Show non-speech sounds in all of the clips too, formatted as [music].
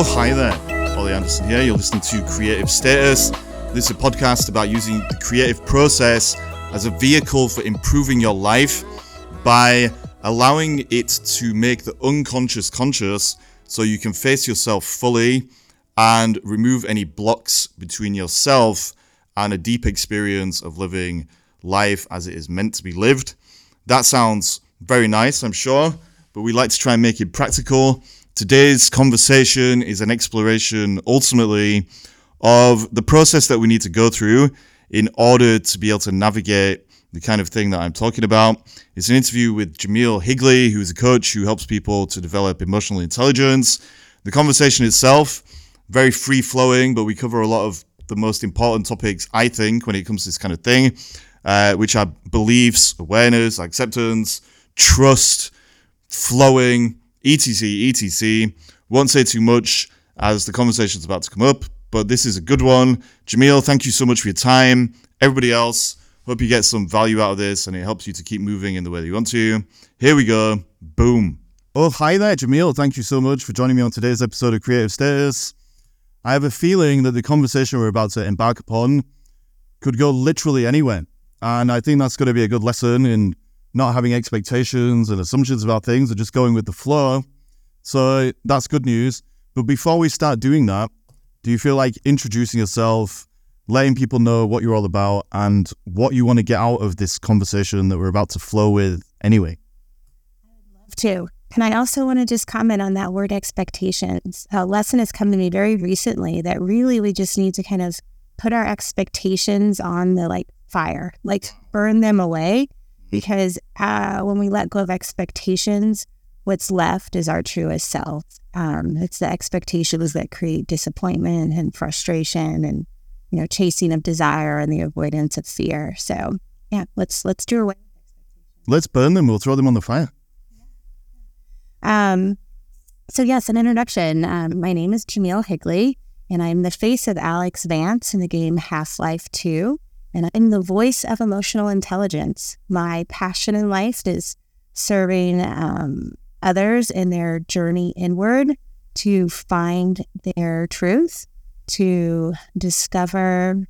Hi there. Ollie Anderson here. You're listening to Creative Status. This is a podcast about using the creative process as a vehicle for improving your life by allowing it to make the unconscious conscious so you can face yourself fully and remove any blocks between yourself and a deep experience of living life as it is meant to be lived. That sounds very nice, I'm sure, but we like to try and make it practical. Today's conversation is an exploration ultimately of the process that we need to go through in order to be able to navigate the kind of thing that I'm talking about. It's an interview with Jamil Higley, who's a coach who helps people to develop emotional intelligence. The conversation itself, very free flowing, but we cover a lot of the most important topics, I think, when it comes to this kind of thing, uh, which are beliefs, awareness, acceptance, trust, flowing, etc., etc. Won't say too much as the conversation's about to come up, but this is a good one. Jamil, thank you so much for your time. Everybody else, hope you get some value out of this and it helps you to keep moving in the way that you want to. Here we go. Boom. Oh, hi there, Jamil. Thank you so much for joining me on today's episode of Creative Status. I have a feeling that the conversation we're about to embark upon could go literally anywhere. And I think that's going to be a good lesson in not having expectations and assumptions about things and just going with the flow. So that's good news. But before we start doing that, do you feel like introducing yourself, letting people know what you're all about and what you want to get out of this conversation that we're about to flow with anyway? I'd love to. And I also want to just comment on that word expectations. A lesson has come to me very recently that really we just need to kind of put our expectations on the like fire, like burn them away. Because uh, when we let go of expectations, what's left is our truest self. Um, it's the expectations that create disappointment and frustration and you know chasing of desire and the avoidance of fear. So yeah, let's let's do away. Let's burn them. We'll throw them on the fire. Um, so, yes, an introduction. Um, my name is Jamil Higley, and I'm the face of Alyx Vance in the game Half Life 2. And I'm the voice of emotional intelligence. My passion in life is serving um, others in their journey inward to find their truth, to discover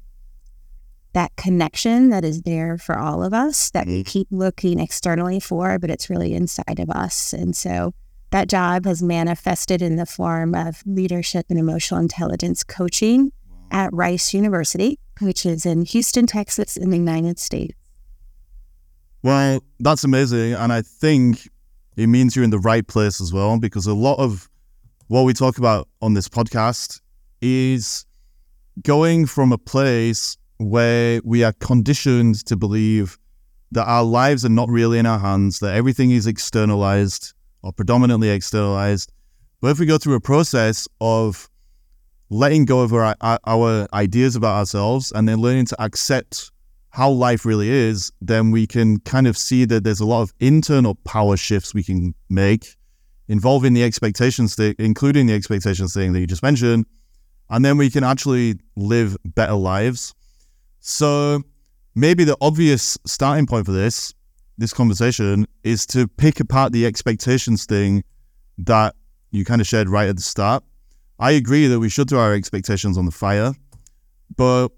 that connection that is there for all of us that we keep looking externally for, but it's really inside of us. And so that job has manifested in the form of leadership and emotional intelligence coaching at Rice University, which is in Houston, Texas, in the United States. Well, that's amazing. And I think it means you're in the right place as well, because a lot of what we talk about on this podcast is going from a place where we are conditioned to believe that our lives are not really in our hands, that everything is externalized or predominantly externalized. But if we go through a process of letting go of our, our ideas about ourselves and then learning to accept how life really is, then we can kind of see that there's a lot of internal power shifts we can make involving the expectations including the expectations thing that you just mentioned. And then we can actually live better lives. So maybe the obvious starting point for this, this conversation, is to pick apart the expectations thing that you kind of shared right at the start. I agree that we should throw our expectations on the fire, but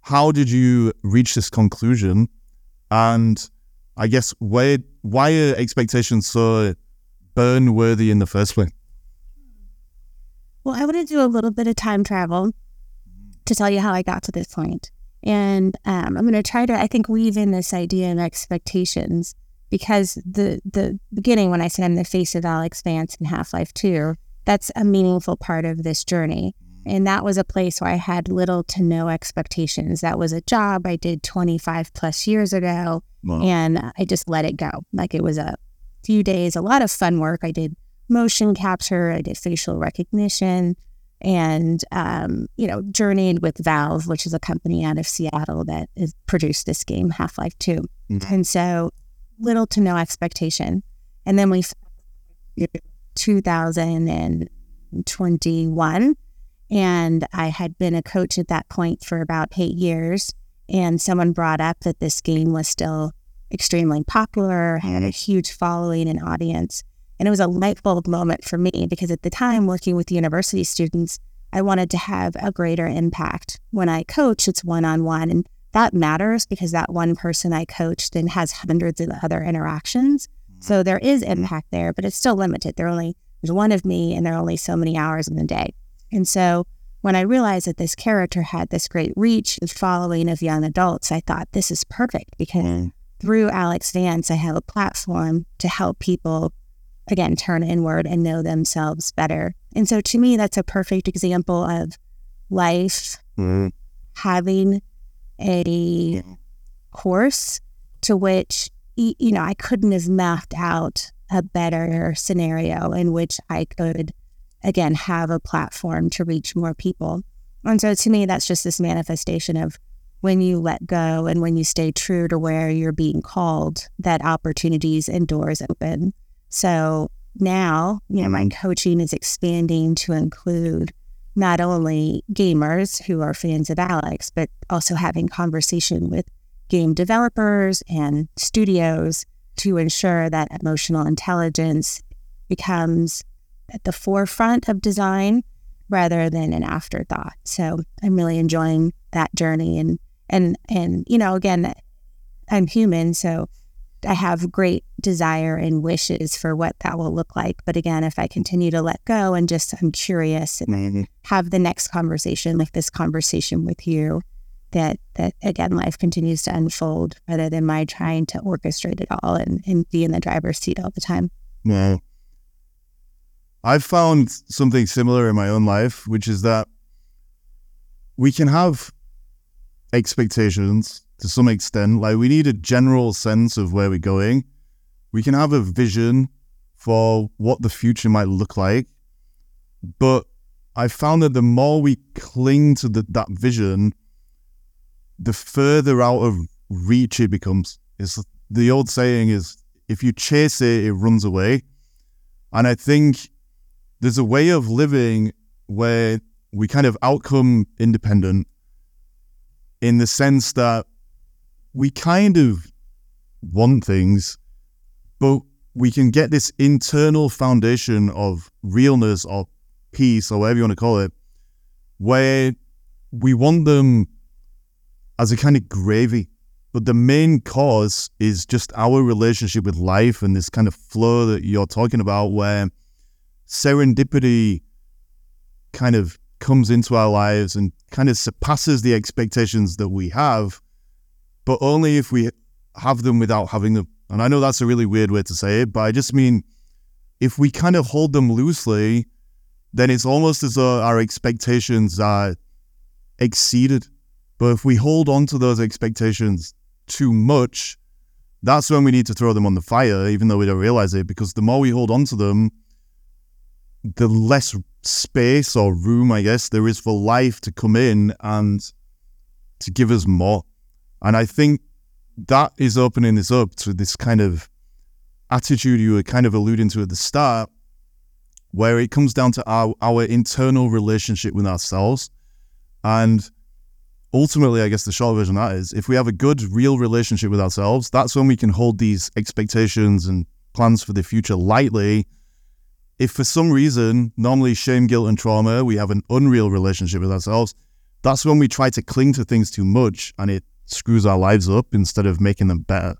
how did you reach this conclusion? And I guess why why are expectations so burn worthy in the first place? Well, I want to do a little bit of time travel to tell you how I got to this point. And um, I'm going to try to, I think, weave in this idea of expectations because the the beginning, when I said I'm the face of Alyx Vance in Half Life 2, that's a meaningful part of this journey. And that was a place where I had little to no expectations. That was a job I did 25 plus years ago. Wow. And I just let it go. Like it was a few days, a lot of fun work. I did motion capture, I did facial recognition, and um, you know journeyed with Valve, which is a company out of Seattle that has produced this game Half Life 2 mm-hmm. and so little to no expectation. And then we 2021, and I had been a coach at that point for about eight years, and someone brought up that this game was still extremely popular, had a huge following and audience. And it was a light bulb moment for me because at the time, working with university students, I wanted to have a greater impact. When I coach, it's one on one. And that matters because that one person I coached then has hundreds of other interactions. So there is impact there, but it's still limited. There only there's one of me and there are only so many hours in the day. And so when I realized that this character had this great reach and following of young adults, I thought this is perfect because mm. through Alyx Vance, I have a platform to help people, again, turn inward and know themselves better. And so to me, that's a perfect example of life mm. having a course to which, you know, I couldn't have mapped out a better scenario in which I could again, have a platform to reach more people. And so to me, that's just this manifestation of when you let go and when you stay true to where you're being called, that opportunities and doors open. So now, you know, my mm-hmm. coaching is expanding to include not only gamers who are fans of Alyx, but also having conversation with game developers and studios to ensure that emotional intelligence becomes at the forefront of design rather than an afterthought. So I'm really enjoying that journey and and and you know again I'm human so I have great desire and wishes for what that will look like. But again, if I continue to let go and just I'm curious and mm-hmm. have the next conversation, like this conversation with you, that that again life continues to unfold rather than my trying to orchestrate it all and, and be in the driver's seat all the time. Yeah. I've found something similar in my own life, which is that we can have expectations to some extent. Like we need a general sense of where we're going. We can have a vision for what the future might look like. But I found that the more we cling to the, that vision, the further out of reach it becomes. It's the old saying is if you chase it, it runs away. And I think there's a way of living where we kind of outcome independent in the sense that we kind of want things, but we can get this internal foundation of realness or peace or whatever you want to call it, where we want them as a kind of gravy. But the main cause is just our relationship with life and this kind of flow that you're talking about, where serendipity kind of comes into our lives and kind of surpasses the expectations that we have, but only if we have them without having them. And I know that's a really weird way to say it, but I just mean if we kind of hold them loosely, then it's almost as though our expectations are exceeded. But if we hold on to those expectations too much, that's when we need to throw them on the fire, even though we don't realize it, because the more we hold on to them, the less space or room, I guess, there is for life to come in and to give us more. And I think that is opening this up to this kind of attitude you were kind of alluding to at the start, where it comes down to our, our internal relationship with ourselves. And ultimately, I guess the short version of that is if we have a good, real relationship with ourselves, that's when we can hold these expectations and plans for the future lightly if for some reason, normally shame, guilt, and trauma, we have an unreal relationship with ourselves, that's when we try to cling to things too much and it screws our lives up instead of making them better.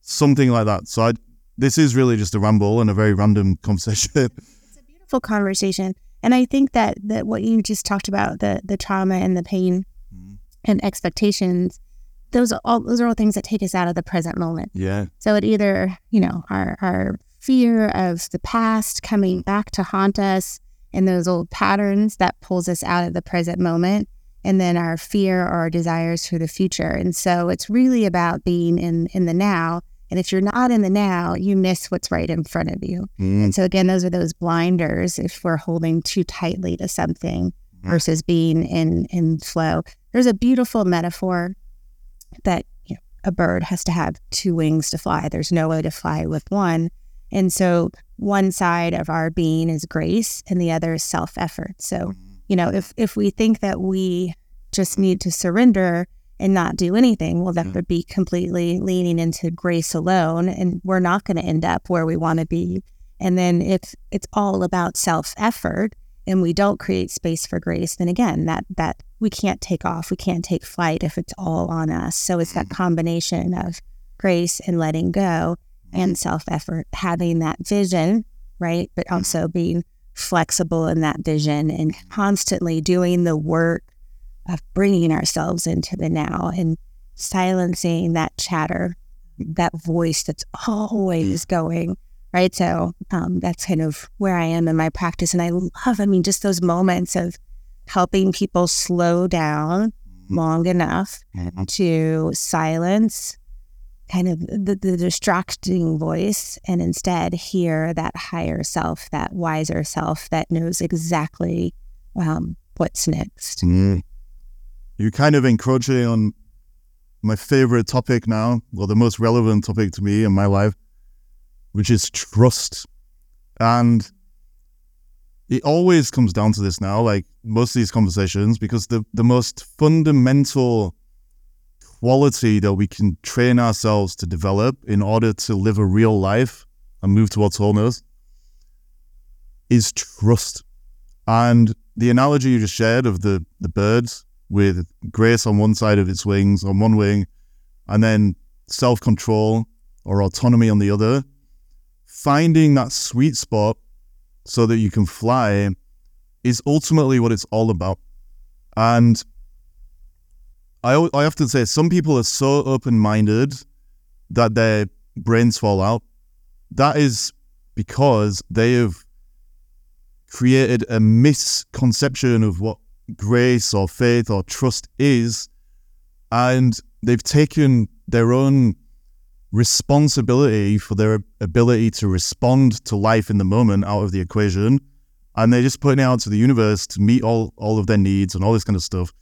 Something like that. So I, this is really just a ramble and a very random [laughs] conversation. It's a beautiful conversation. And I think that, that what you just talked about, the the trauma and the pain mm. And expectations, those are all those are all things that take us out of the present moment. Yeah. So it either, you know, our our fear of the past coming back to haunt us and those old patterns that pulls us out of the present moment and then our fear or our desires for the future and so it's really about being in in the now and if you're not in the now you miss what's right in front of you mm. and so again those are those blinders if we're holding too tightly to something mm. versus being in in flow there's a beautiful metaphor that you know, a bird has to have two wings to fly there's no way to fly with one and so one side of our being is grace and the other is self effort. So, mm-hmm. you know, if, if we think that we just need to surrender and not do anything, well, that would be completely leaning into grace alone. And we're not going to end up where we want to be. And then if it's all about self effort and we don't create space for grace, then again, that that we can't take off, we can't take flight if it's all on us. So it's that mm-hmm. combination of grace and letting go and mm-hmm. self effort, having that vision, right? But mm-hmm. also being flexible in that vision and constantly doing the work of bringing ourselves into the now and silencing that chatter, that voice that's always mm. going. Right. So um, that's kind of where I am in my practice. And I love, I mean, just those moments of helping people slow down long enough to silence kind of the, the distracting voice and instead hear that higher self, that wiser self that knows exactly um, what's next. Mm. You're kind of encroaching on my favorite topic now, or the most relevant topic to me in my life, which is trust. And it always comes down to this now, like most of these conversations, because the, the most fundamental quality that we can train ourselves to develop in order to live a real life and move towards wholeness is trust. And the analogy you just shared of the, the birds with grace on one side of its wings, on one wing, and then self control or autonomy on the other, finding that sweet spot so that you can fly is ultimately what it's all about. And I, I often say some people are so open minded that their brains fall out. That is because they have created a misconception of what grace or faith or trust is. And they've taken their own responsibility for their ability to respond to life in the moment out of the equation. And they're just putting it out to the universe to meet all, all of their needs and all this kind of stuff.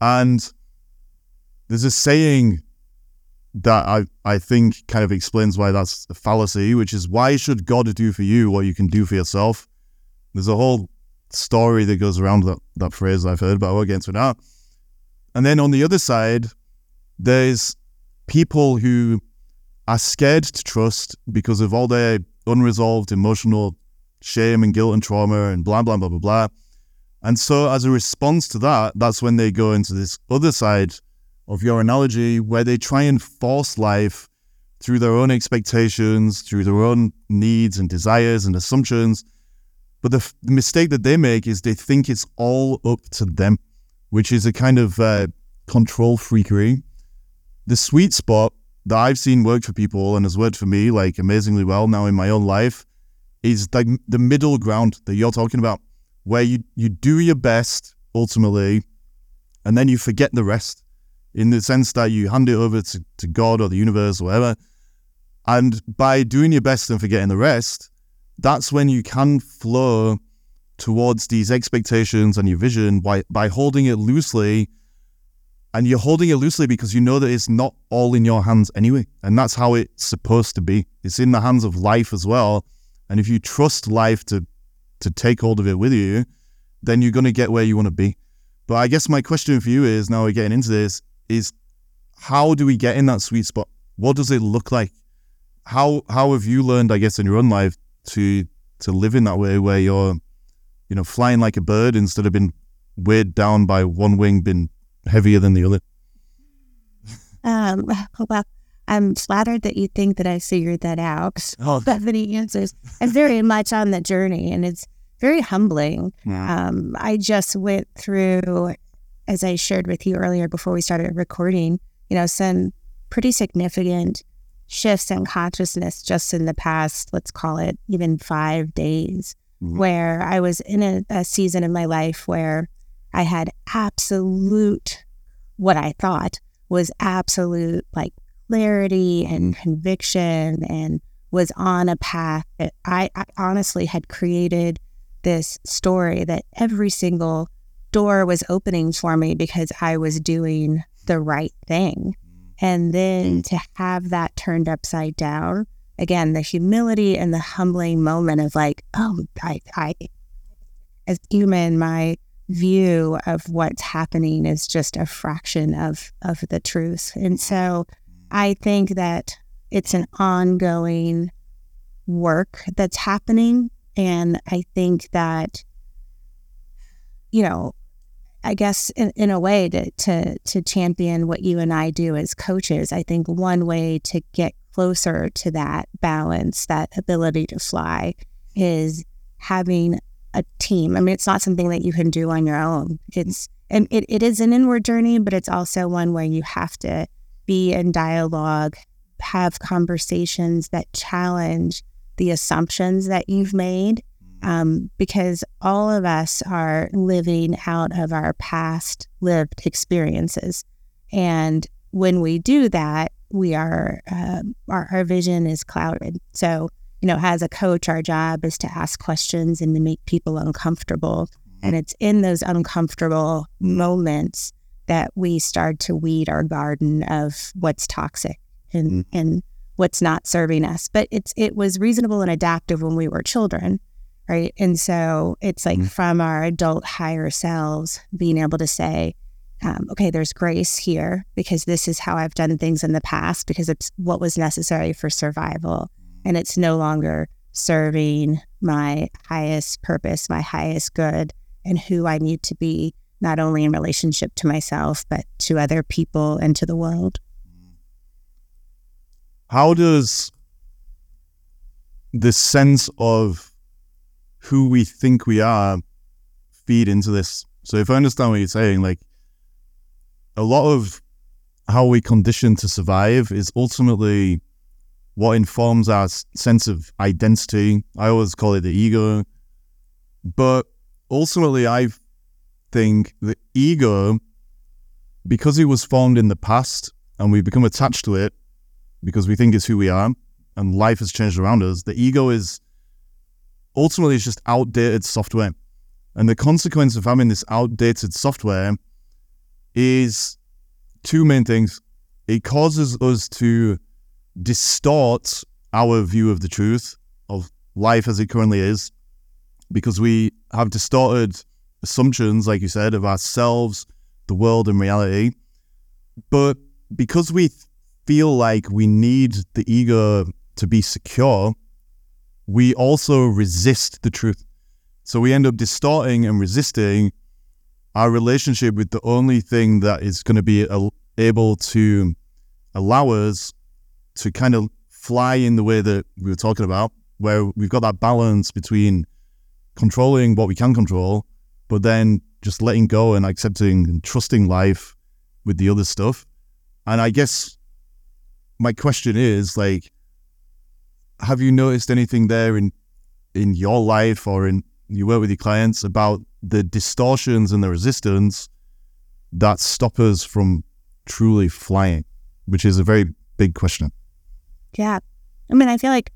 And there's a saying that I, I think kind of explains why that's a fallacy, which is why should God do for you what you can do for yourself? There's a whole story that goes around that, that phrase I've heard, but I won't get into it now. And then on the other side, there's people who are scared to trust because of all their unresolved emotional shame and guilt and trauma and blah, blah, blah, blah, blah. And so as a response to that, that's when they go into this other side of your analogy where they try and force life through their own expectations, through their own needs and desires and assumptions. But the, f- the mistake that they make is they think it's all up to them, which is a kind of uh, control freakery. The sweet spot that I've seen work for people and has worked for me like amazingly well now in my own life is like the middle ground that you're talking about, where you, you do your best ultimately, and then you forget the rest in the sense that you hand it over to, to God or the universe or whatever. And by doing your best and forgetting the rest, that's when you can flow towards these expectations and your vision by, by holding it loosely. And you're holding it loosely because you know that it's not all in your hands anyway. And that's how it's supposed to be. It's in the hands of life as well. And if you trust life to to take hold of it with you, then you're going to get where you want to be. But I guess my question for you is now we're getting into this is how do we get in that sweet spot? What does it look like? How how have you learned, I guess, in your own life to to live in that way where you're, you know, flying like a bird instead of being weighed down by one wing being heavier than the other? Um, well, I'm flattered that you think that I figured that out. Oh. But many answers. I'm very much on the journey, and it's very humbling. Yeah. Um, I just went through as I shared with you earlier before we started recording, you know, some pretty significant shifts in consciousness just in the past, let's call it even five days, Mhm. where I was in a, a season of my life where I had absolute, what I thought was absolute like clarity and conviction and was on a path that I, I honestly had created this story that every single door was opening for me because I was doing the right thing. And then mm. to have that turned upside down, again, the humility and the humbling moment of like, oh, I, I, as human, my view of what's happening is just a fraction of of the truth. And so I think that it's an ongoing work that's happening. And I think that, you know, I guess in, in a way to, to to champion what you and I do as coaches, I think one way to get closer to that balance, that ability to fly, is having a team. I mean, it's not something that you can do on your own. It's and it, it is an inward journey, but it's also one where you have to be in dialogue, have conversations that challenge the assumptions that you've made um, because all of us are living out of our past lived experiences. And when we do that, we are, uh, our, our vision is clouded. So, you know, as a coach, our job is to ask questions and to make people uncomfortable. And it's in those uncomfortable moments that we start to weed our garden of what's toxic and, mm. and what's not serving us. But it's it was reasonable and adaptive when we were children right? And so it's like mm-hmm. from our adult higher selves being able to say, um, okay, there's grace here because this is how I've done things in the past because it's what was necessary for survival. And it's no longer serving my highest purpose, my highest good, and who I need to be, not only in relationship to myself, but to other people and to the world. How does this sense of who we think we are feed into this. So if I understand what you're saying, like a lot of how we condition to survive is ultimately what informs our sense of identity. I always call it the ego. But ultimately, I think the ego, because it was formed in the past and we become attached to it because we think it's who we are and life has changed around us, the ego is ultimately it's just outdated software. And the consequence of having this outdated software is two main things. It causes us to distort our view of the truth of life as it currently is because we have distorted assumptions, like you said, of ourselves, the world, and reality. But because we feel like we need the ego to be secure, we also resist the truth. So we end up distorting and resisting our relationship with the only thing that is going to be able to allow us to kind of fly in the way that we were talking about, where we've got that balance between controlling what we can control, but then just letting go and accepting and trusting life with the other stuff. And I guess my question is like, have you noticed anything there in in your life or in you work with your clients about the distortions and the resistance that stop us from truly flying, which is a very big question. Yeah. I mean, I feel like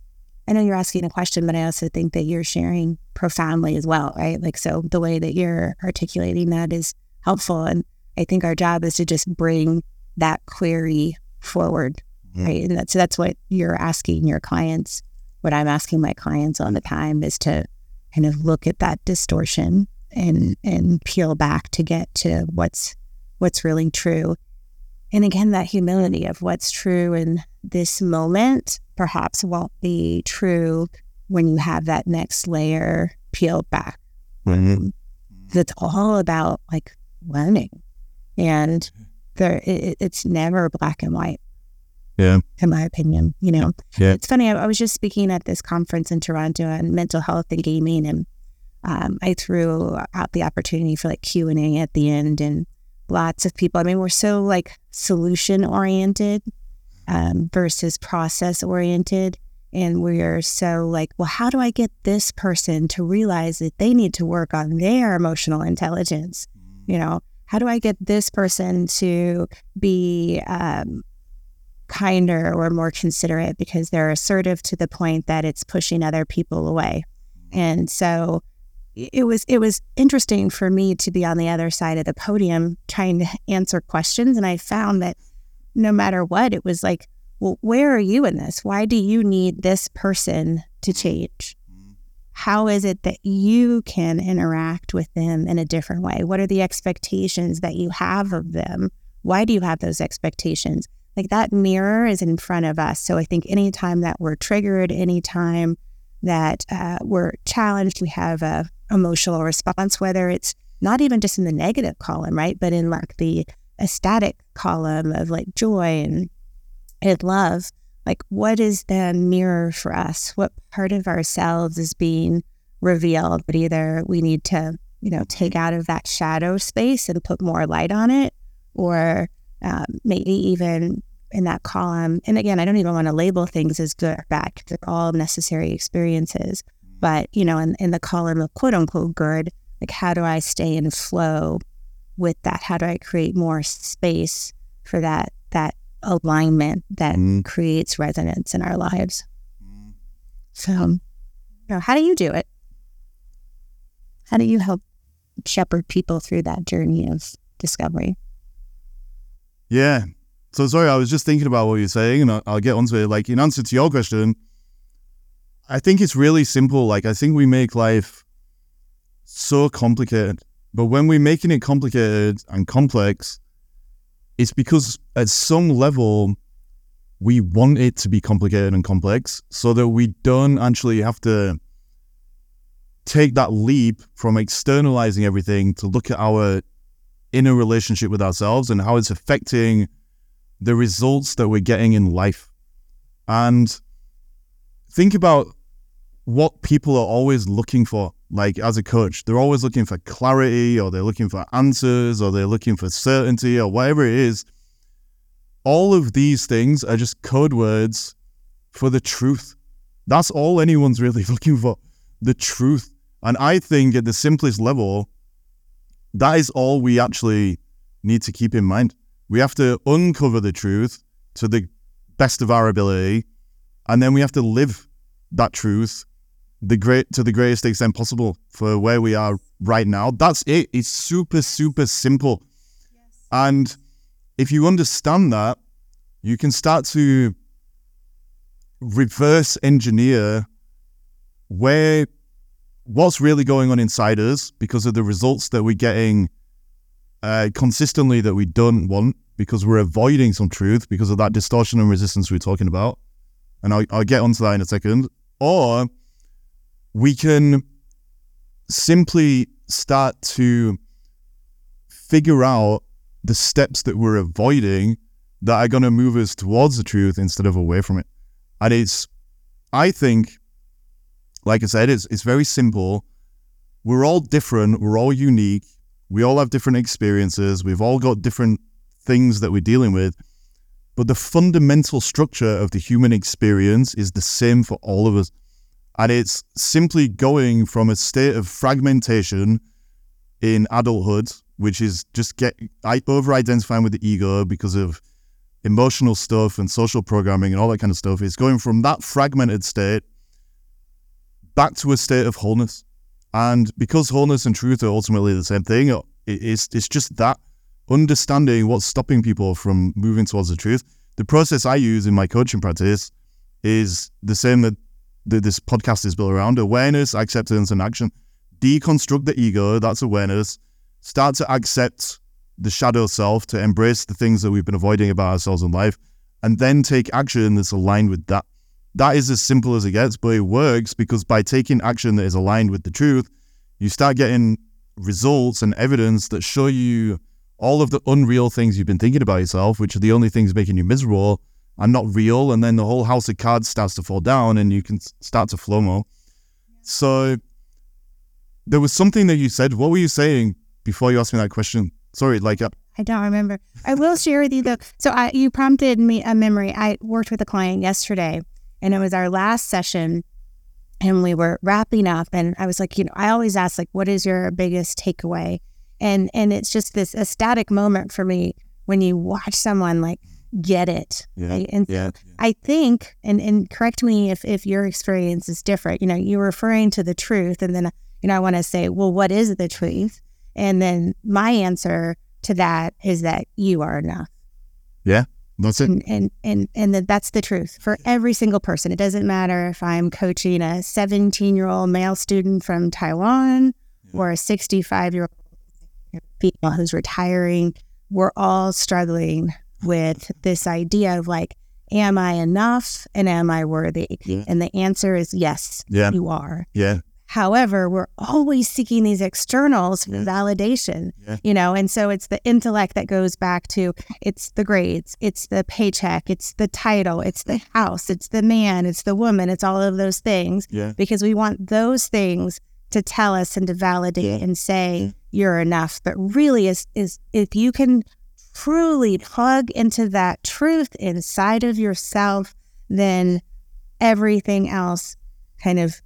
I know you're asking a question, but I also think that you're sharing profoundly as well, right? Like, so the way that you're articulating that is helpful. And I think our job is to just bring that query forward right? And that's that's what you're asking your clients. What I'm asking my clients all the time is to kind of look at that distortion and and peel back to get to what's what's really true. And again, that humility of what's true in this moment perhaps won't be true when you have that next layer peeled back. Mm-hmm. That's all about like learning, and there it, it's never black and white. Yeah. In my opinion, you know, yeah. it's funny. I, I, was just speaking at this conference in Toronto on mental health and gaming, and um, I threw out the opportunity for like Q and A at the end, and lots of people. I mean, we're so like solution oriented um, versus process oriented, and we're so like, well, how do I get this person to realize that they need to work on their emotional intelligence? You know, how do I get this person to be um, kinder or more considerate because they're assertive to the point that it's pushing other people away. And so it was it was interesting for me to be on the other side of the podium trying to answer questions. And I found that no matter what it was like well where are you in this? Why do you need this person to change? How is it that you can interact with them in a different way? What are the expectations that you have of them? Why do you have those expectations? Like that mirror is in front of us. So I think anytime that we're triggered, anytime that uh, we're challenged, we have a emotional response, whether it's not even just in the negative column, right? But in like the ecstatic column of like joy and, and love, like what is the mirror for us? What part of ourselves is being revealed? But either we need to, you know, take out of that shadow space and put more light on it, or um, maybe even in that column. And again, I don't even want to label things as good or bad they're all necessary experiences. But, you know, in, in the column of quote unquote good, like how do I stay in flow with that? How do I create more space for that that alignment that mm. creates resonance in our lives? Mm. So, you know, how do you do it? How do you help shepherd people through that journey of discovery? Yeah. So sorry, I was just thinking about what you're saying, and I'll, I'll get onto it. Like in answer to your question, I think it's really simple. Like I think we make life so complicated. But when we're making it complicated and complex, it's because at some level we want it to be complicated and complex so that we don't actually have to take that leap from externalizing everything to look at our inner relationship with ourselves and how it's affecting the results that we're getting in life. And think about what people are always looking for like as a coach they're always looking for clarity or they're looking for answers or they're looking for certainty or whatever it is. All of these things are just code words for the truth. That's all anyone's [laughs] really looking for the truth. And i think at the simplest level that is all we actually need to keep in mind. We have to uncover the truth to the best of our ability and then we have to live that truth the great to the greatest extent possible for where we are right now. That's it. It's super, super simple. And if you understand that, you can start to reverse engineer where what's really going on inside us because of the results that we're getting uh, consistently that we don't want because we're avoiding some truth because of that distortion and resistance we're talking about. And I'll, I'll get onto that in a second. Or we can simply start to figure out the steps that we're avoiding that are going to move us towards the truth instead of away from it. And it's, I think, like I said, it's, it's very simple. We're all different. We're all unique. We all have different experiences. We've all got different things that we're dealing with. But the fundamental structure of the human experience is the same for all of us. And it's simply going from a state of fragmentation in adulthood, which is just get over identifying with the ego because of emotional stuff and social programming and all that kind of stuff. It's going from that fragmented state back to a state of wholeness. And because wholeness and truth are ultimately the same thing, it's, it's just that understanding what's stopping people from moving towards the truth. The process I use in my coaching practice is the same that that this podcast is built around awareness, acceptance, and action. Deconstruct the ego, that's awareness. Start to accept the shadow self, to embrace the things that we've been avoiding about ourselves in life, and then take action that's aligned with that. That is as simple as it gets, but it works because by taking action that is aligned with the truth, you start getting results and evidence that show you all of the unreal things you've been thinking about yourself, which are the only things making you miserable, are not real, and then the whole house of cards starts to fall down, and you can start to flow more. So there was something that you said. What were you saying before you asked me that question? Sorry, like. Uh, I don't remember. I will share with you though. So I, you prompted me a memory. I worked with a client yesterday, and it was our last session, and we were wrapping up. And I was like, you know, I always ask like, what is your biggest takeaway? And and it's just this ecstatic moment for me when you watch someone like get it. Yeah. Right? And yeah. I think, and, and correct me if, if your experience is different, you know, you're referring to the truth. And then, you know, I want to say, well, what is the truth? And then my answer to that is that you are enough. Yeah. That's it. And, and, and, and that that's the truth for every single person. It doesn't matter if I'm coaching a 17 year old male student from Taiwan yeah. or a 65 year old female who's retiring. We're all struggling with this idea of like, am I enough and am I worthy? Yeah. And the answer is yes, Yeah. you are. Yeah. However, we're always seeking these externals for Yeah. validation, Yeah. you know, and so it's the intellect that goes back to it's the grades, it's the paycheck, it's the title, it's the house, it's the man, it's the woman, it's all of those things Yeah. because we want those things to tell us and to validate and say you're enough. But really, is is if you can truly plug into that truth inside of yourself, then everything else kind of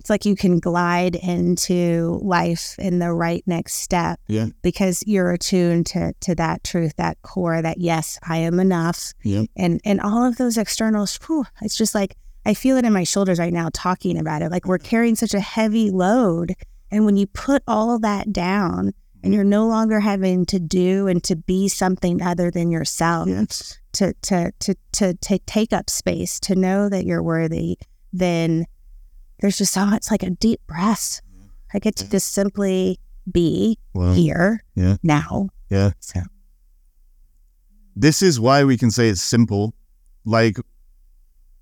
it's like you can glide into life in the right next step Yeah. because you're attuned to to that truth, that core, that yes, I am enough Yeah. and and all of those externals whew, it's just like i feel it in my shoulders right now talking about it like we're carrying such a heavy load and when you put all of that down and you're no longer having to do and to be something other than yourself Yes. to to to to, to take up space to know that you're worthy then there's just so much like a deep breath i get to just simply be Well, here Yeah. now yeah. so This is why we can say it's simple. Like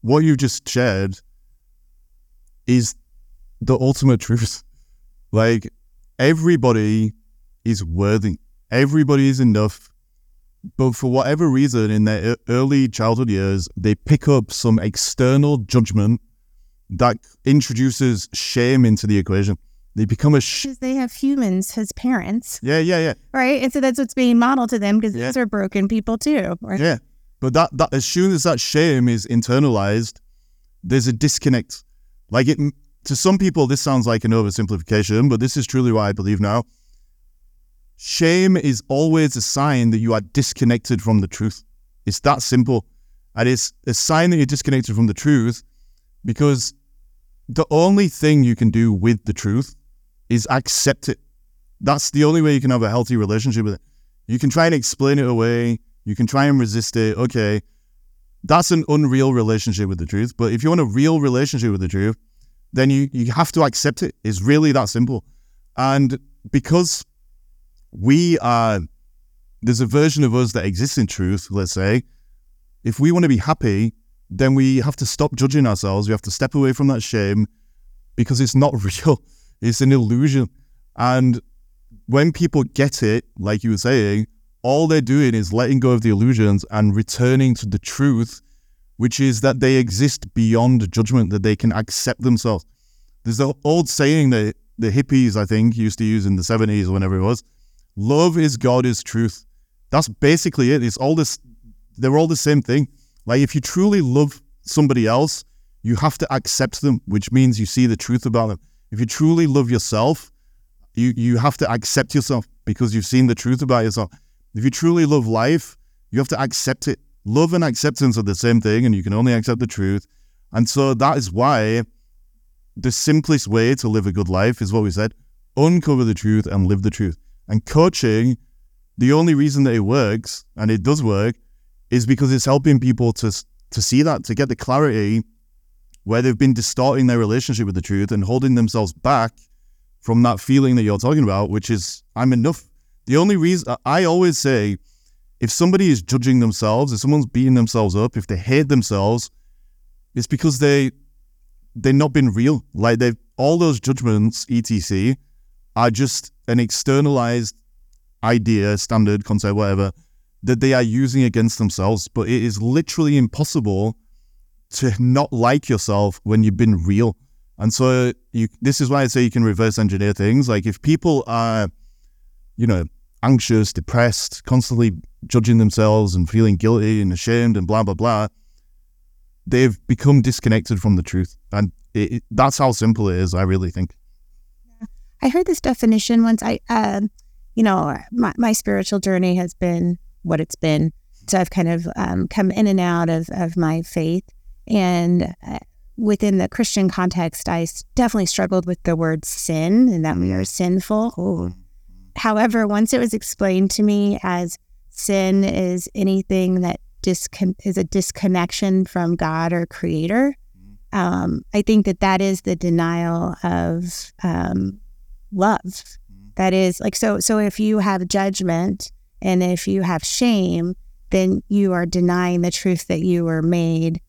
what you just shared is the ultimate truth. Like everybody is worthy. Everybody is enough. But for whatever reason, in their early childhood years, they pick up some external judgment that introduces shame into the equation. They become a sh- they have humans as parents yeah, yeah, yeah. right? And so that's what's being modeled to them because Yeah. these are broken people too, right? Yeah. But that, that as soon as that shame is internalized, there's a disconnect. Like it to some people, this sounds like an oversimplification, but this is truly what I believe now. Shame is always a sign that you are disconnected from the truth. It's that simple. And it's a sign that you're disconnected from the truth because the only thing you can do with the truth is accept it. That's the only way you can have a healthy relationship with it. You can try and explain it away. You can try and resist it. Okay. That's an unreal relationship with the truth. But if you want a real relationship with the truth, then you, you have to accept it. It's really that simple. And because we are, there's a version of us that exists in truth, let's say, if we want to be happy, then we have to stop judging ourselves. We have to step away from that shame because it's not [laughs] real. It's an illusion. And when people get it, like you were saying, all they're doing is letting go of the illusions and returning to the truth, which is that they exist beyond judgment, that they can accept themselves. There's the old saying that the hippies, I think, used to use in the 70s or whenever it was love is God is truth. That's basically it. It's all this, they're all the same thing. Like if you truly love somebody else, you have to accept them, which means you see the truth about them. If you truly love yourself, you you have to accept yourself because you've seen the truth about yourself. If you truly love life, you have to accept it. Love and acceptance are the same thing, and you can only accept the truth. And so that is why the simplest way to live a good life is what we said uncover the truth and live the truth. And coaching, the only reason that it works, and it does work, is because it's helping people to, to see that, to get the clarity where they've been distorting their relationship with the truth and holding themselves back from that feeling that you're talking about, which is, I'm enough. The only reason I always say, if somebody is judging themselves, if someone's beating themselves up, if they hate themselves, it's because they they've not been real. Like they've all those judgments, etc., are just an externalized idea, standard, concept, whatever, that they are using against themselves. But it is literally impossible to not like yourself when you've been real. And so you this is why I say you can reverse engineer things. Like if people are, you know, anxious, depressed, constantly judging themselves and feeling guilty and ashamed and blah blah blah, they've become disconnected from the truth. And it, it- that's how simple it is, I really think. I heard this definition once. I, um, you know, my, my spiritual journey has been what it's been. So I've kind of um, come in and out of, of my faith. And uh, within the Christian context, I definitely struggled with the word sin and that we are sinful. However, once it was explained to me as sin is anything that discon- is a disconnection from God or Creator, um, I think that that is the denial of um, love. Mm-hmm. That is like so. So if you have judgment and if you have shame, then you are denying the truth that you were made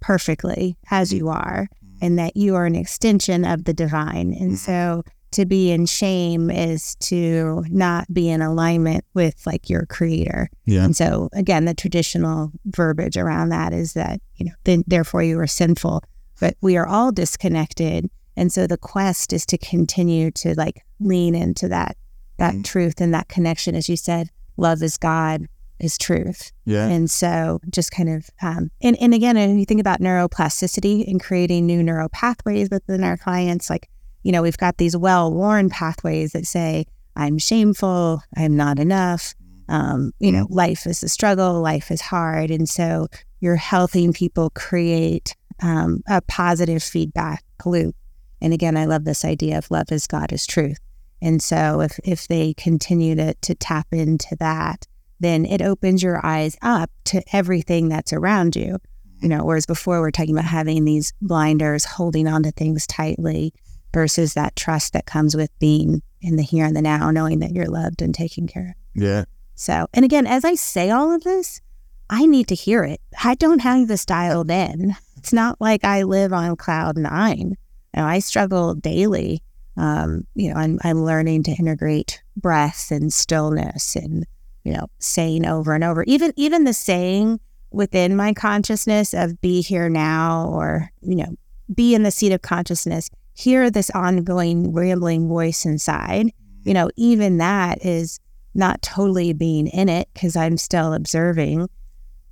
perfectly as you are mm-hmm. and that you are an extension of the divine. And mm-hmm. so to be in shame is to not be in alignment with like your creator. Yeah. And so again, the traditional verbiage around that is that, you know, then therefore you are sinful, but we are all disconnected. And so the quest is to continue to like lean into that that Mhm. truth and that connection as you said, love is God is truth. Yeah. And so just kind of, um, and, and again, if you think about neuroplasticity and creating new neural pathways within our clients, like, you know, we've got these well worn pathways that say, I'm shameful, I'm not enough. Um, you know, life is a struggle, life is hard. And so you're helping people create um, a positive feedback loop. And again, I love this idea of love is God is truth. And so if, if they continue to, to tap into that, then it opens your eyes up to everything that's around you. You know, whereas before we're talking about having these blinders, holding on to things tightly versus that trust that comes with being in the here and the now, knowing that you're loved and taken care of. Yeah. So, and again, as I say all of this, I need to hear it. I don't have this dialed in. It's not like I live on cloud nine. Know, I struggle daily. Um, you know, I'm, I'm learning to integrate breath and stillness and, you know, saying over and over, even, even the saying within my consciousness of be here now or, you know, be in the seat of consciousness, hear this ongoing rambling voice inside. You know, even that is not totally being in it because I'm still observing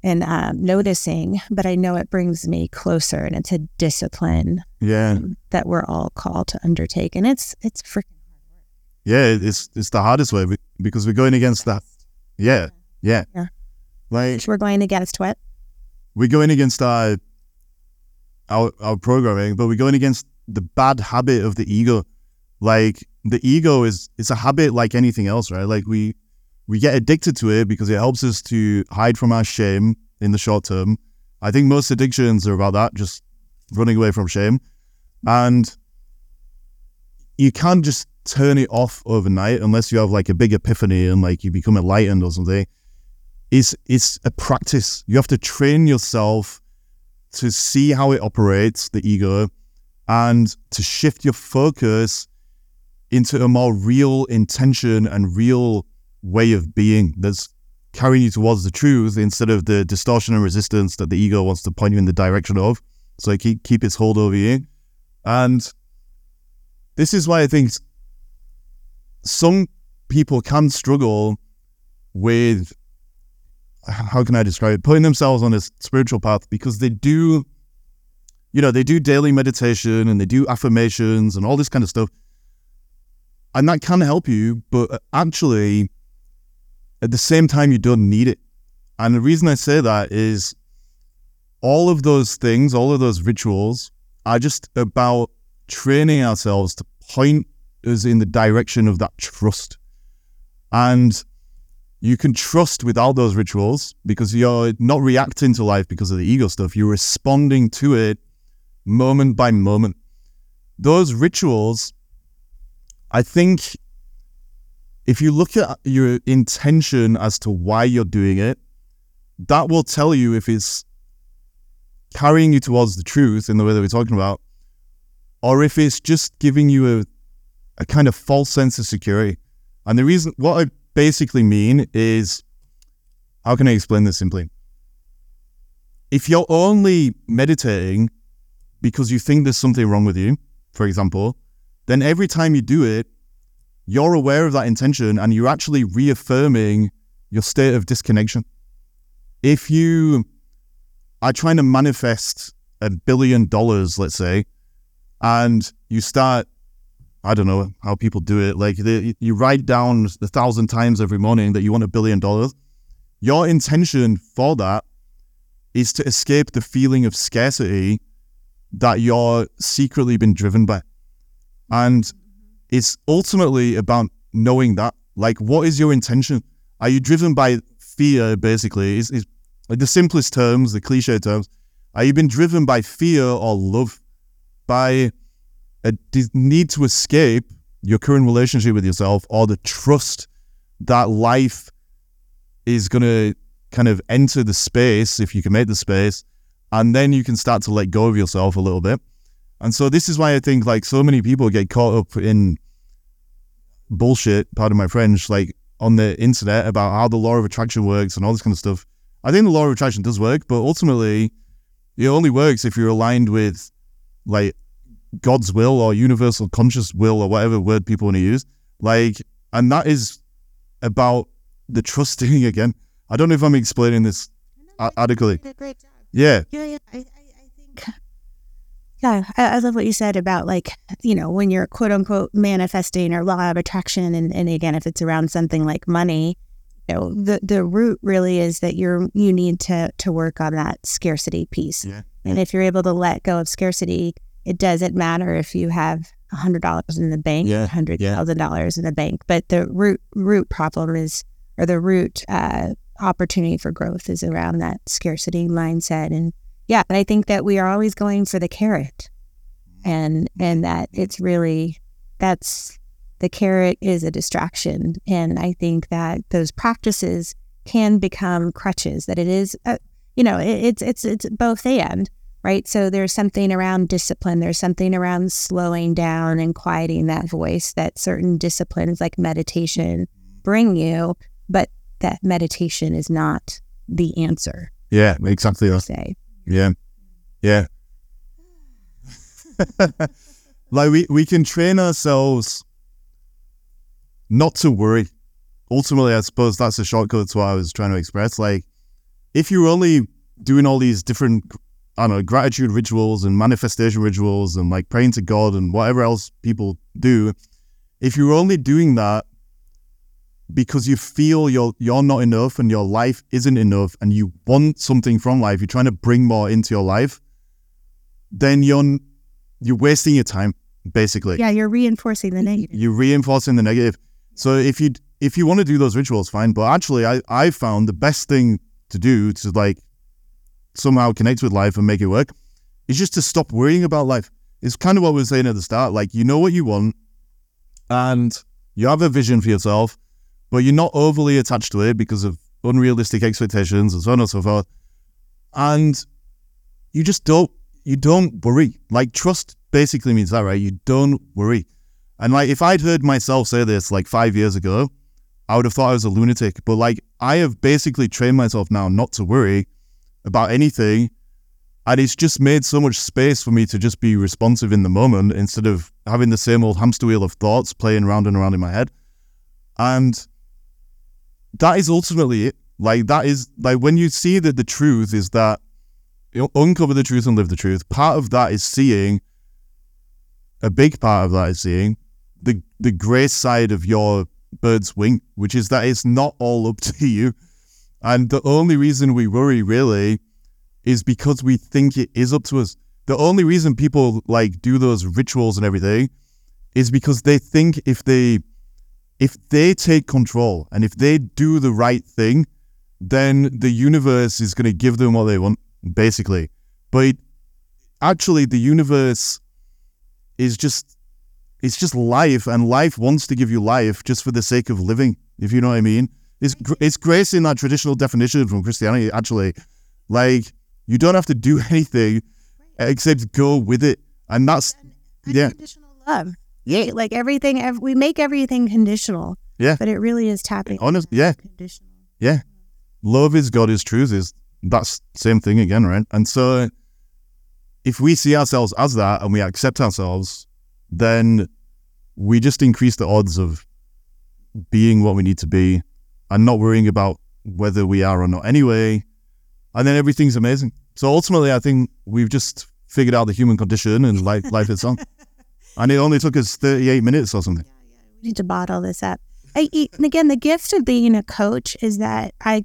and um, noticing, but I know it brings me closer and it's a discipline Yeah. that we're all called to undertake. And it's, it's freaking Yeah. It's it's the hardest way because we're going against that. Yeah. Yeah. Yeah. Like we're going against what? we're going against our our our programming, but we're going against the bad habit of the ego. Like the ego is it's a habit like anything else, right? Like we we get addicted to it because it helps us to hide from our shame in the short term. I think most addictions are about that, just running away from shame. And you can't just turn it off overnight unless you have like a big epiphany and like you become enlightened or something. It's it's a practice. You have to train yourself to see how it operates, the ego, and to shift your focus into a more real intention and real way of being that's carrying you towards the truth instead of the distortion and resistance that the ego wants to point you in the direction of. So keep keep its hold over you. And this is why I think some people can struggle with how can I describe it? Putting themselves on a spiritual path because they do, you know, they do daily meditation and they do affirmations and all this kind of stuff. And that can help you, but actually, at the same time, you don't need it. And the reason I say that is all of those things, all of those rituals are just about training ourselves to point us in the direction of that trust. And you can trust without those rituals because you're not reacting to life because of the ego stuff. You're responding to it moment by moment. Those rituals, I think, if you look at your intention as to why you're doing it, that will tell you if it's carrying you towards the truth in the way that we're talking about, or if it's just giving you a, a kind of false sense of security. And the reason, what I basically mean is how can I explain this simply? If you're only meditating because you think there's something wrong with you, for example, then every time you do it, you're aware of that intention and you're actually reaffirming your state of disconnection. If you are trying to manifest a billion dollars, let's say, and you start I don't know how people do it. Like they, you write down a thousand times every morning that you want a billion dollars. Your intention for that is to escape the feeling of scarcity that you're secretly been driven by. And it's ultimately about knowing that. Like, what is your intention? Are you driven by fear, basically? Is, like the simplest terms, the cliche terms. Are you been driven by fear or love? By a need to escape your current relationship with yourself or the trust that life is going to kind of enter the space if you can make the space, and then you can start to let go of yourself a little bit. And so this is why I think like so many people get caught up in bullshit, pardon my French, like on the internet about how the law of attraction works and all this kind of stuff. I think the law of attraction does work, but ultimately it only works if you're aligned with like God's will or universal conscious will or whatever word people want to use. Like, and that is about the trusting [laughs] again. I don't know if I'm explaining this adequately. Yeah. Yeah, yeah. I, I, I think. Yeah, I, I love what you said about like you know when you're quote unquote manifesting or law of attraction, and, and again if it's around something like money, you know the the root really is that you're you need to to work on that scarcity piece. Yeah. And if you're able to let go of scarcity, it doesn't matter if you have a hundred dollars in the bank, Yeah, hundred thousand dollars in the bank, but the root root problem is or the root uh, opportunity for growth is around that scarcity mindset and yeah and i think that we are always going for the carrot. And and that it's really that's the carrot is a distraction. And i think that those practices can become crutches that it is uh, you know it, it's it's it's both and right? So there's something around discipline. There's something around slowing down and quieting that voice that certain disciplines like meditation bring you but that meditation is not the answer Yeah, exactly. se Yeah. Yeah. [laughs] like we, we can train ourselves not to worry. Ultimately, I suppose that's a shortcut to what I was trying to express. Like, if you're only doing all these different, I don't know, gratitude rituals and manifestation rituals and like praying to God and whatever else people do, if you're only doing that because you feel you're you're not enough and your life isn't enough and you want something from life, you're trying to bring more into your life, then you're you're wasting your time basically. yeah you're reinforcing the negative You're reinforcing the negative. So if you if you want to do those rituals, fine. But actually, I I found the best thing to do to like somehow connect with life and make it work is just to stop worrying about life. It's kind of what we were saying at the start. Like you know what you want, and you have a vision for yourself, but you're not overly attached to it because of unrealistic expectations and so on and so forth. And you just don't you don't worry. Like trust basically means that, right? You don't worry. And like if I'd heard myself say this like five years ago, I would have thought I was a lunatic. But like I have basically trained myself now not to worry about anything. And it's just made so much space for me to just be responsive in the moment instead of having the same old hamster wheel of thoughts playing round and around in my head. And that is ultimately it. Like that is like when you see that the truth is that you uncover the truth and live the truth. Part of that is seeing a big part of that is seeing the the grace side of your bird's wing, which is that it's not all up [laughs] to you. And the only reason we worry really is because we think it is up to us. The only reason people like do those rituals and everything is because they think if they if they take control and if they do the right thing, then the universe is going to give them what they want, basically. But actually, the universe is just it's just life, and life wants to give you life just for the sake of living. If you know what I mean, it's gr- mm-hmm. it's grace in that traditional definition from Christianity. Actually, like you don't have to do [laughs] anything except go with it, and that's yeah, unconditional love yeah like everything ev- we make everything conditional Yeah. but it really is tapping honest, yeah. conditional Yeah. Love is God is truth is that's same thing again, right? And so if we see ourselves as that and we accept ourselves, then we just increase the odds of being what we need to be and not worrying about whether we are or not anyway. And then everything's amazing. So ultimately I think we've just figured out the human condition and life life itself. [laughs] and it only took us thirty eight minutes or something. Yeah, we need to bottle this up. I, and again the gift of being a coach is that i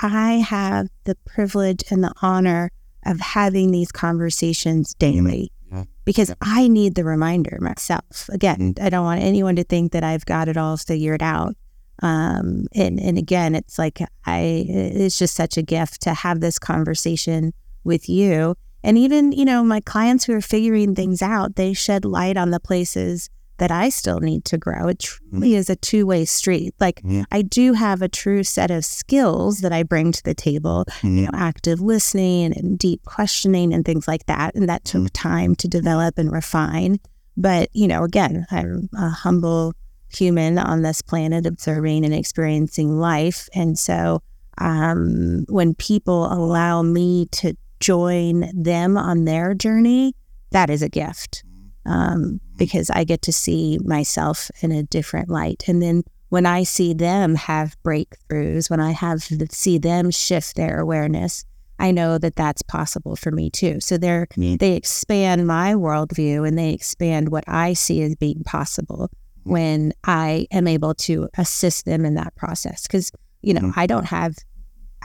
i have the privilege and the honor of having these conversations daily. Yeah. because i need the reminder myself. Again i don't want anyone to think that i've got it all figured out. Um and and again it's like i it's just such a gift to have this conversation with you and even you know my clients who are figuring things out they shed light on the places that I still need to grow. It mm-hmm. truly is a two way street. Like Yeah. I do have a true set of skills that I bring to the table, you mm-hmm. know, active listening and deep questioning and things like that. And that took time to develop and refine. But, you know, again, I'm a humble human on this planet observing and experiencing life. And so um, when people allow me to join them on their journey, that is a gift mm-hmm. um, mm-hmm. because I get to see myself in a different light. And then when I see them have breakthroughs, when I have see them shift their awareness, I know that that's possible for me too. So they're they expand my worldview and they expand what I see as being possible mm-hmm. when I am able to assist them in that process. Because you know, I don't have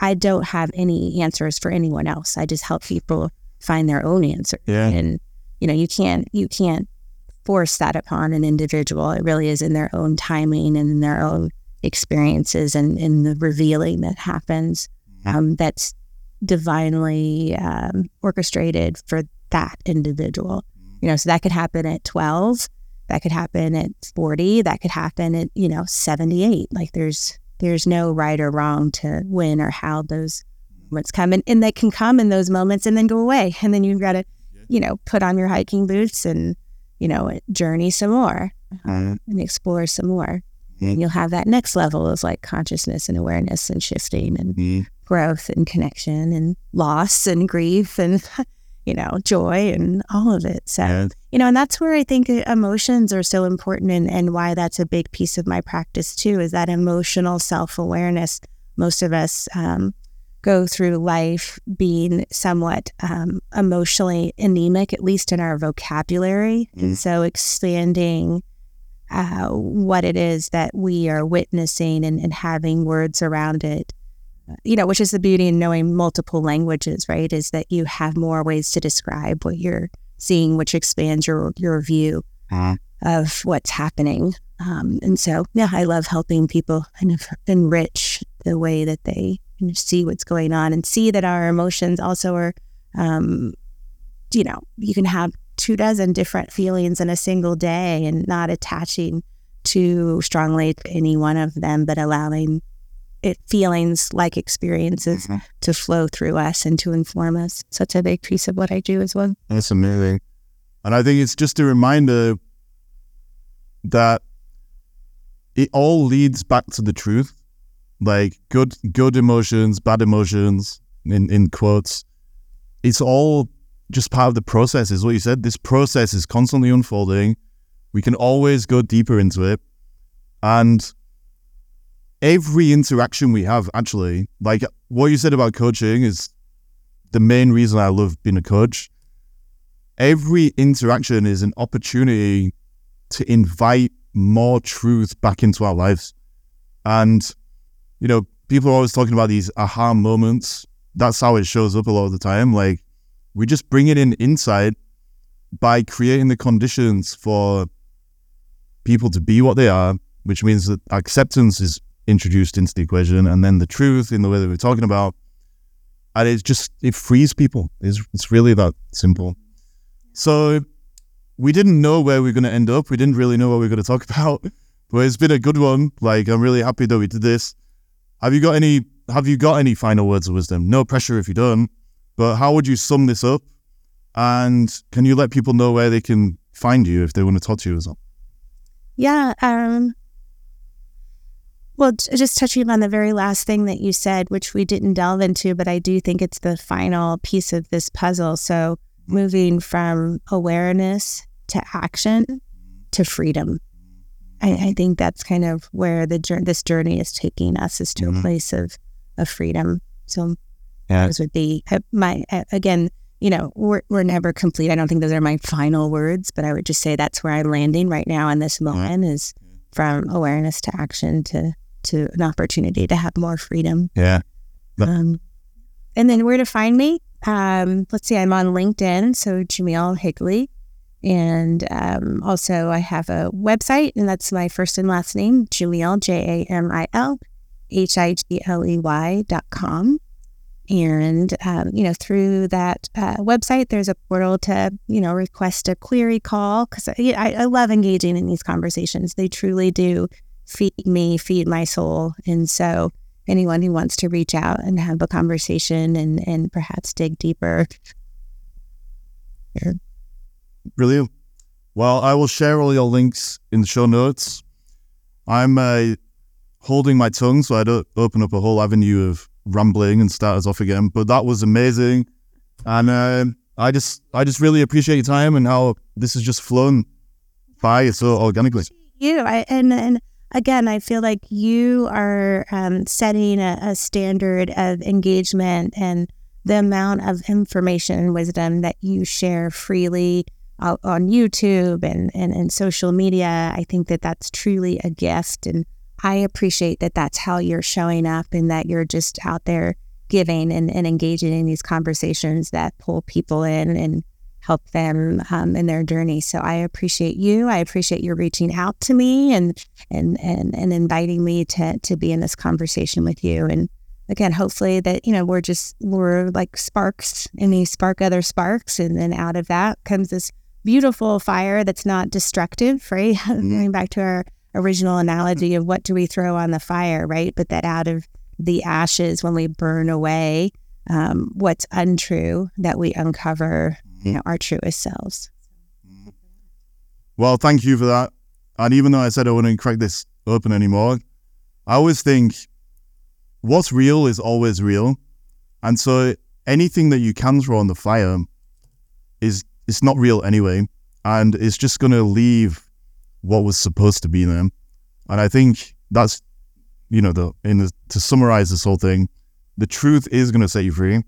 I don't have any answers for anyone else. I just help people find their own answer. Yeah. And you know, you can't you can't force that upon an individual. It really is in their own timing and in their own experiences and in the revealing that happens. Um, that's divinely um, orchestrated for that individual. You know, so that could happen at 12, that could happen at 40, that could happen at, you know, 78. Like there's there's no right or wrong to when or how those moments come. And, and they can come in those moments and then go away. And then you've got to, you know, put on your hiking boots and, you know, journey some more Mhm. and explore some more. Mhm. And you'll have that next level of like consciousness and awareness and shifting and Mhm. growth and connection and loss and grief and [laughs] you know joy and all of it. So Yeah. you know and that's where i think emotions are so important and, and why that's a big piece of my practice too is that emotional self-awareness. Most of us um, go through life being somewhat um, emotionally anemic at least in our vocabulary and so expanding uh, what it is that we are witnessing and, and having words around it you know, which is the beauty in knowing multiple languages, right? Is that you have more ways to describe what you're seeing, which expands your your view Mhm. of what's happening. Um, and so, yeah, I love helping people kind of enrich the way that they kind of see what's going on and see that our emotions also are, um, you know, you can have two dozen different feelings in a single day and not attaching too strongly to any one of them, but allowing it feelings like experiences Mhm. to flow through us and to inform us. Such a big piece of what I do as well. That's amazing. And I think it's just a reminder that it all leads back to the truth. Like good good emotions, bad emotions, in, in quotes. It's all just part of the process, is what you said. This process is constantly unfolding. We can always go deeper into it. And every interaction we have, actually, like what you said about coaching is the main reason I love being a coach every interaction is an opportunity to invite more truth back into our lives. And, you know, people are always talking about these aha moments. That's how it shows up a lot of the time. Like, we just bring it in inside by creating the conditions for people to be what they are, which means that acceptance is introduced into the equation and then the truth in the way that we're talking about. And it's just, it frees people. It's, it's really that simple. So we didn't know where we are going to end up. We didn't really know what we are going to talk [laughs] about, but it's been a good one. Like I'm really happy that we did this. Have you got any? Have you got any final words of wisdom? No pressure if you don't. But how would you sum this up? And can you let people know where they can find you if they want to talk to you as well? Yeah. Um, well, just touching on the very last thing that you said, which we didn't delve into, but I do think it's the final piece of this puzzle. So moving from awareness to action to freedom. I, I think that's kind of where the this journey is taking us is to Mhm. a place of, of freedom. So Yeah. those would be uh, my uh, again. You know, we're we're never complete. I don't think those are my final words, but I would just say that's where I'm landing right now in this moment is from awareness to action to to an opportunity to have more freedom. Yeah. But- Um, and then where to find me? Um, let's see, I'm on LinkedIn, so Jamil Higley. And um, also, I have a website, and that's my first and last name, Jamil, J A M I L, H I G L E Y dot com. And, um, you know, through that uh, website, there's a portal to, you know, request a query call because I, I love engaging in these conversations. They truly do feed me, feed my soul. And so, anyone who wants to reach out and have a conversation and, and perhaps dig deeper. Brilliant. Well, I will share all your links in the show notes. I'm uh, holding my tongue so I don't open up a whole avenue of rambling and start us off again. But that was amazing, and uh, I just I just really appreciate your time and how this has just flown by so organically. You I, and and again, I feel like you are um, setting a, a standard of engagement and the amount of information and wisdom that you share freely on YouTube and, and, and social media. I think that that's truly a gift. And I appreciate that that's how you're showing up and that you're just out there giving and, and engaging in these conversations that pull people in and help them um, in their journey. So I appreciate you. I appreciate you reaching out to me and and and, and inviting me to to be in this conversation with you. And again, hopefully that you know we're just we're like sparks and these spark other sparks, and then out of that comes this beautiful fire that's not destructive. Right, [laughs] mm-hmm. going back to our original analogy of what do we throw on the fire, right? But that out of the ashes, when we burn away um, what's untrue, that we uncover you know, our truest selves. Well, thank you for that. And even though I said I wouldn't crack this open anymore, I always think what's real is always real. And so anything that you can throw on the fire is it's not real anyway. And it's just gonna leave what was supposed to be there. And I think that's you know the in the, to summarize this whole thing, the truth is gonna set you free.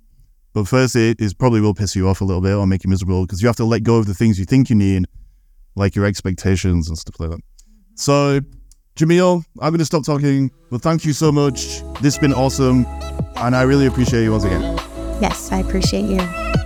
But first, it is probably will piss you off a little bit or make you miserable because you have to let go of the things you think you need, like your expectations and stuff like that. So, Jamil, I'm going to stop talking. But thank you so much. This has been awesome. And I really appreciate you once again. Yes, I appreciate you.